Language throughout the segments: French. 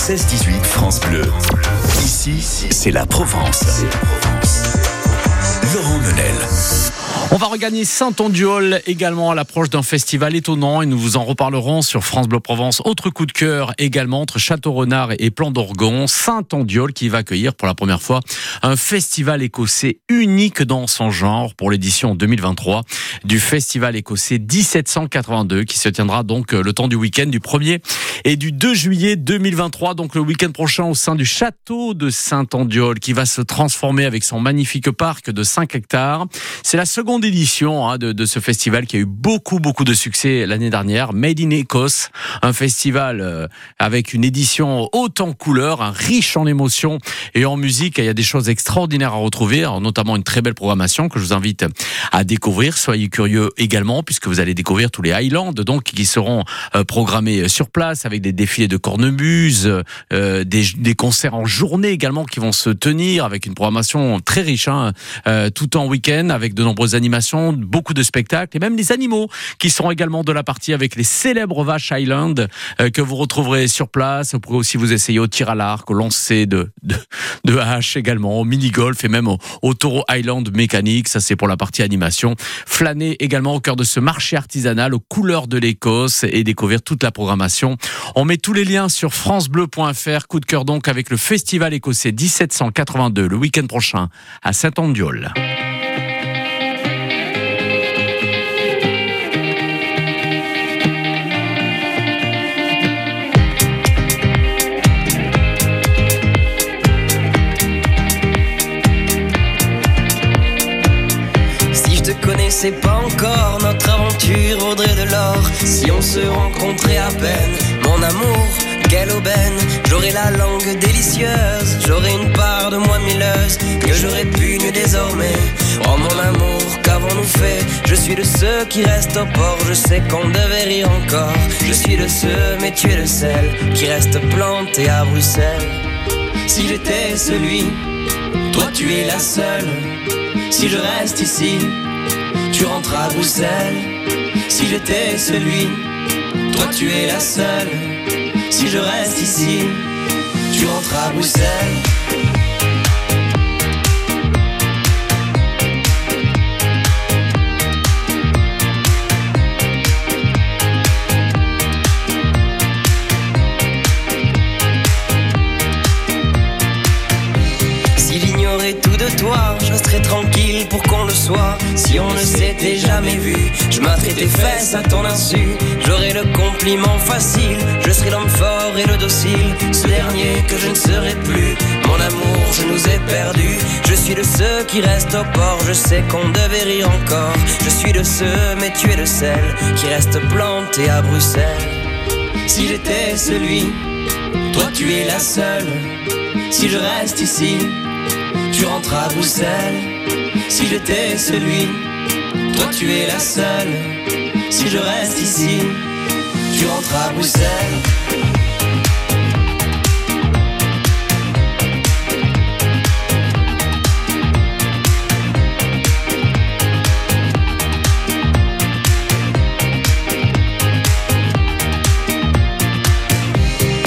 16-18 France Bleu. Ici, c'est la Provence. Laurent Menel. On va regagner Saint-Ondiol également à l'approche d'un festival étonnant et nous vous en reparlerons sur France Bleu Provence. Autre coup de cœur également entre Château-Renard et Plan d'Orgon, Saint-Ondiol qui va accueillir pour la première fois un festival écossais unique dans son genre pour l'édition 2023 du festival écossais 1782 qui se tiendra donc le temps du week-end du 1er et du 2 juillet 2023, donc le week-end prochain au sein du château de Saint-Ondiol qui va se transformer avec son magnifique parc de 5 hectares. C'est la seconde édition hein, de, de, ce festival qui a eu beaucoup beaucoup de succès l'année dernière. Made in Écosse, un festival euh, avec une édition haute en couleurs, un riche en émotions et en musique. Il y a des choses extraordinaires à retrouver, notamment une très belle programmation que je vous invite à découvrir. Soyez curieux également puisque vous allez découvrir tous les Highlands donc qui seront euh, programmés sur place avec des défilés de cornemuse, euh, des, des, concerts en journée également qui vont se tenir avec une programmation très riche, hein, euh, tout en week-end avec de nombreuses animations beaucoup de spectacles et même les animaux qui seront également de la partie avec les célèbres vaches Island euh, que vous retrouverez sur place. Vous pourrez aussi vous essayer au tir à l'arc, au lancer de, de, de hache également, au mini-golf et même au, au taureau Island mécanique. Ça, c'est pour la partie animation. Flâner également au cœur de ce marché artisanal aux couleurs de l'Écosse et découvrir toute la programmation. On met tous les liens sur francebleu.fr. Coup de cœur donc avec le festival écossais 1782 le week-end prochain à Saint-Andiol. Connaissais pas encore notre aventure vaudrait de l'or si on se rencontrait à peine. Mon amour, quelle aubaine, j'aurais la langue délicieuse, j'aurais une part de moi milleuse j'aurais pugne désormais. Oh mon amour, qu'avons-nous fait? Je suis de ceux qui restent au port, je sais qu'on devait rire encore. Je suis de ceux, mais tu es le seul qui reste planté à Bruxelles. Si j'étais celui, toi tu es la seule. Si je reste ici, tu rentres à Bruxelles. Si j'étais celui, toi tu es la seule. Si je reste ici, tu rentres à Bruxelles. De je serais tranquille pour qu'on le soit. Si on ne s'était jamais vu, je m'attrais tes fesses à ton insu. J'aurais le compliment facile, je serais l'homme fort et le docile. Ce dernier que je ne serai plus, mon amour, je nous ai perdus. Je suis de ceux qui restent au port, je sais qu'on devait rire encore. Je suis de ceux, mais tu es le seul qui reste planté à Bruxelles. Si j'étais celui, toi tu es la seule. Si je reste ici, tu rentres à Bruxelles. Si j'étais celui, toi tu es la seule. Si je reste ici, tu rentres à Bruxelles.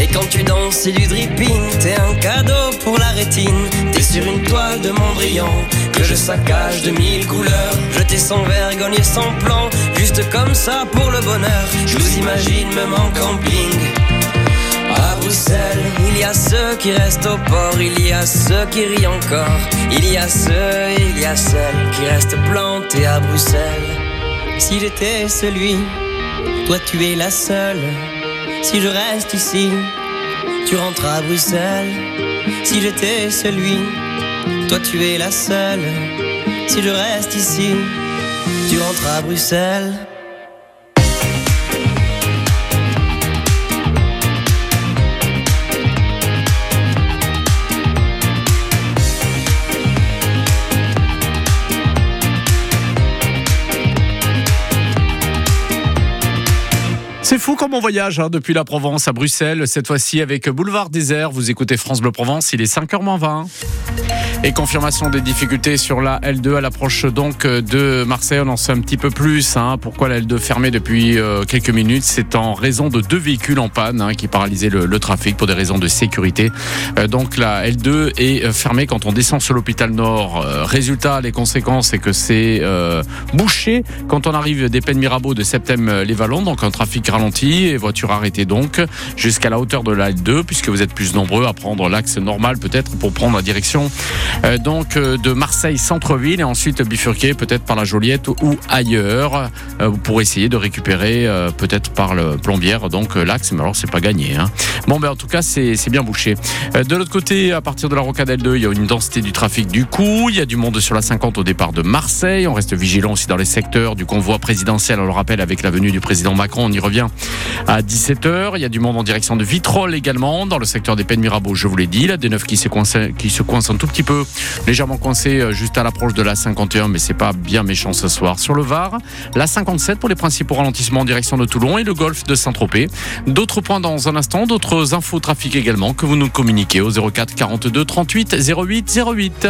Et quand tu danses, c'est du dripping, t'es un cadeau pour la rétine. Sur une toile de brillant que je saccage de mille couleurs. Jeter sans vergogne et sans plan, juste comme ça pour le bonheur. Je vous imagine même en camping. À Bruxelles, il y a ceux qui restent au port, il y a ceux qui rient encore. Il y a ceux, il y a celles qui restent plantés à Bruxelles. Si j'étais celui, toi tu es la seule. Si je reste ici, tu rentres à Bruxelles. Si j'étais celui, toi tu es la seule. Si je reste ici, tu rentres à Bruxelles. C'est fou comme on voyage hein, depuis la Provence à Bruxelles, cette fois-ci avec Boulevard Désert. Vous écoutez France Bleu Provence, il est 5h20. Et confirmation des difficultés sur la L2 à l'approche donc de Marseille. On en sait un petit peu plus. Hein. Pourquoi la L2 fermée depuis euh, quelques minutes? C'est en raison de deux véhicules en panne hein, qui paralysaient le, trafic pour des raisons de sécurité. Euh, donc la L2 est euh, fermée quand on descend sur l'hôpital Nord. résultat, les conséquences, c'est que c'est bouché quand on arrive des peines Mirabeau de Septembre-les Vallons. Donc un trafic ralenti et voiture arrêtée donc jusqu'à la hauteur de la L2 puisque vous êtes plus nombreux à prendre l'axe normal peut-être pour prendre la direction euh, donc euh, de Marseille centre-ville et ensuite bifurquer peut-être par la Joliette ou ailleurs. Euh, pour essayer de récupérer peut-être par le plombière donc l'axe mais alors c'est pas gagné hein. bon ben en tout cas c'est bien bouché. De l'autre côté à partir de la rocade L2 il y a une densité du trafic du coup. Il y a du monde sur la 50 au départ de Marseille. On reste vigilant aussi dans les secteurs du convoi présidentiel on le rappelle avec la venue du président Macron. On y revient à 17h il y a du monde en direction de Vitrolles également dans le secteur des Peines Mirabeau je vous l'ai dit. La D9 qui se coince qui se coince un tout petit peu légèrement coincé euh, juste à l'approche de la 51, mais c'est pas bien méchant ce soir. Sur le Var, la 57 pour les principaux ralentissements en direction de Toulon et le golfe de Saint-Tropez. D'autres points dans un instant, d'autres infos trafic également que vous nous communiquez au 04 42 38 08 08.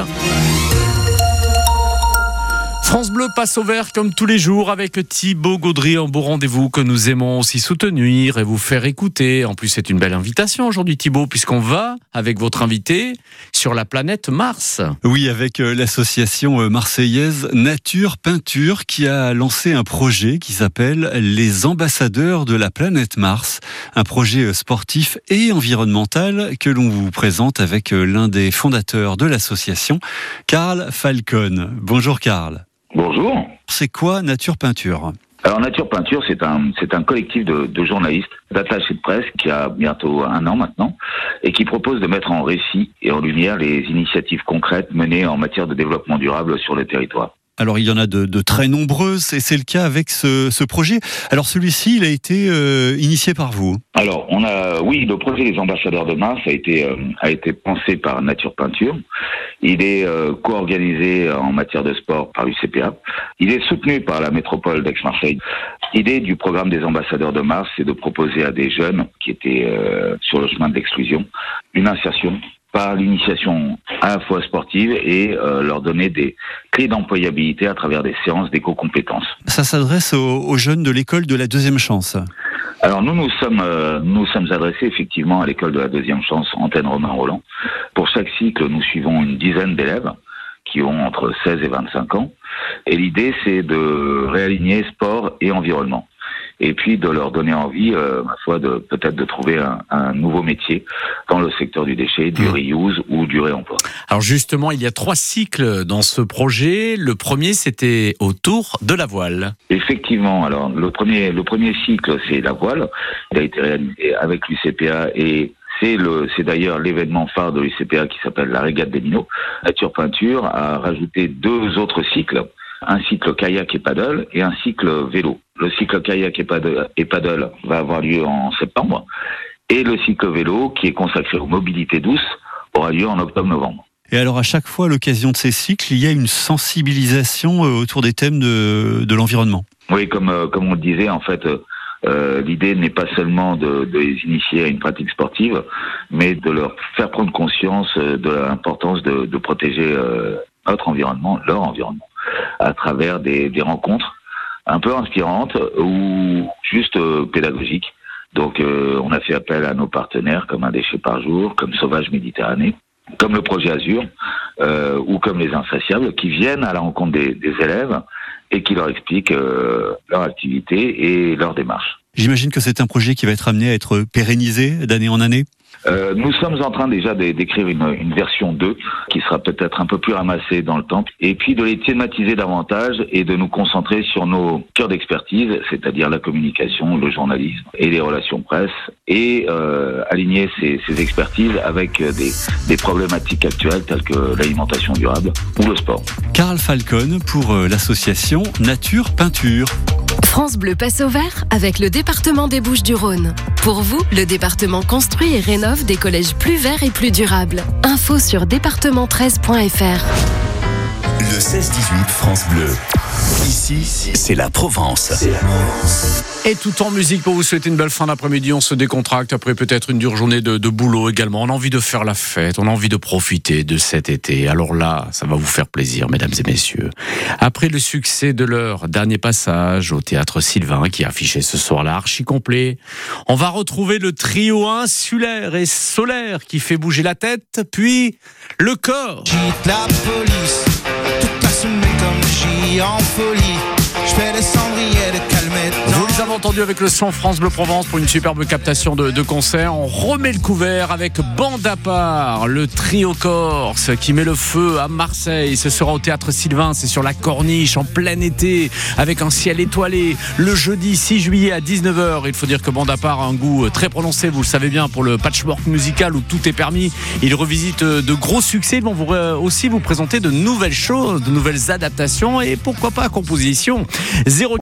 France Bleu passe au vert comme tous les jours avec Thibaut Gaudry, un beau rendez-vous que nous aimons aussi soutenir et vous faire écouter. En plus, c'est une belle invitation aujourd'hui, Thibaut, puisqu'on va, avec votre invité, sur la planète Mars. Oui, avec euh, l'association euh, marseillaise Nature Peinture qui a lancé un projet qui s'appelle Les ambassadeurs de la planète Mars. Un projet euh, sportif et environnemental que l'on vous présente avec l'un des fondateurs de l'association, Karl Falcon. Bonjour Karl. Bonjour. C'est quoi Nature Peinture alors Nature Peinture, c'est un c'est un collectif de, de journalistes, d'attachés de presse qui a bientôt un an maintenant et qui propose de mettre en récit et en lumière les initiatives concrètes menées en matière de développement durable sur le territoire. Alors il y en a de, très nombreuses et c'est le cas avec ce, projet. Alors celui-ci, il a été euh, initié par vous. Alors on a, oui, le projet des ambassadeurs de Mars a été euh, pensé par Nature Peinture. Il est euh, co-organisé en matière de sport par l'UCPA. Il est soutenu par la métropole d'Aix-Marseille. L'idée du programme des ambassadeurs de Mars, c'est de proposer à des jeunes qui étaient sur le chemin de l'exclusion une insertion par l'initiation à la fois sportive et euh, leur donner des clés d'employabilité à travers des séances d'éco-compétences. Ça s'adresse aux, jeunes de l'école de la deuxième chance. Alors nous nous sommes euh, nous sommes adressés effectivement à l'école de la deuxième chance Antenne Romain Roland. Pour chaque cycle, nous suivons une dizaine d'élèves qui ont entre 16 et 25 ans. Et l'idée, c'est de réaligner sport et environnement et puis de leur donner envie, euh, ma foi, de peut-être de trouver un, nouveau métier dans le secteur du déchet, du mmh. reuse ou du réemploi. Alors justement, il y a trois cycles dans ce projet. Le premier, c'était autour de la voile. Effectivement. Alors le premier, le premier cycle, c'est la voile. Il a été réalisé avec l'UCPA et c'est le, c'est d'ailleurs l'événement phare de l'UCPA qui s'appelle la Régate des Minots. Nature Peinture a rajouté deux autres cycles un cycle kayak et paddle et un cycle vélo. Le cycle kayak et paddle, va avoir lieu en septembre et le cycle vélo qui est consacré aux mobilités douces aura lieu en octobre-novembre. Et alors à chaque fois, à l'occasion de ces cycles, il y a une sensibilisation euh, autour des thèmes de, de l'environnement. Oui, comme, euh, comme on le disait, en fait, euh, l'idée n'est pas seulement de, de, les initier à une pratique sportive, mais de leur faire prendre conscience de l'importance de, de protéger notre environnement, leur environnement à travers des, rencontres un peu inspirantes ou juste euh, pédagogiques. Donc euh, on a fait appel à nos partenaires comme Un déchet par jour, comme Sauvage Méditerranée, comme le projet Azur euh, ou comme les Insatiables qui viennent à la rencontre des, élèves et qui leur expliquent leur activité et leur démarche. J'imagine que c'est un projet qui va être amené à être pérennisé d'année en année euh, nous sommes en train déjà d'écrire une, une, version 2 qui sera peut-être un peu plus ramassée dans le temps et puis de les thématiser davantage et de nous concentrer sur nos cœurs d'expertise, c'est-à-dire la communication, le journalisme et les relations presse et euh, aligner ces, ces, expertises avec des, des, problématiques actuelles telles que l'alimentation durable ou le sport. Karl Falcon pour euh, l'association Nature Peinture. France Bleu passe au vert avec le département des Bouches-du-Rhône. Pour vous, le département construit et rénove des collèges plus verts et plus durables. Info sur département13.fr. Le 16-18 France Bleu. Ici, c'est la Provence. Et tout en musique pour vous souhaiter une belle fin d'après-midi. On se décontracte après peut-être une dure journée de, de, boulot également. On a envie de faire la fête, on a envie de profiter de cet été. Alors là, ça va vous faire plaisir, mesdames et messieurs. Après le succès de leur dernier passage au théâtre Sylvain, qui a affiché ce soir-là archi complet, on va retrouver le trio insulaire et solaire qui fait bouger la tête, puis le corps. la police, toute la semaine j'y en folie. Je fais des cendriers de entendus avec le son France Bleu Provence pour une superbe captation de, de concert. On remet le couvert avec Bande à part, le trio corse qui met le feu à Marseille. Ce sera au théâtre Sylvain, c'est sur la corniche en plein été avec un ciel étoilé. Le jeudi 6 juillet à 19h. Il faut dire que Bande à part a un goût très prononcé, vous le savez bien, pour le patchwork musical où tout est permis. Ils revisitent de gros succès. Ils vont vous, aussi vous présenter de nouvelles choses, de nouvelles adaptations et pourquoi pas compositions. 0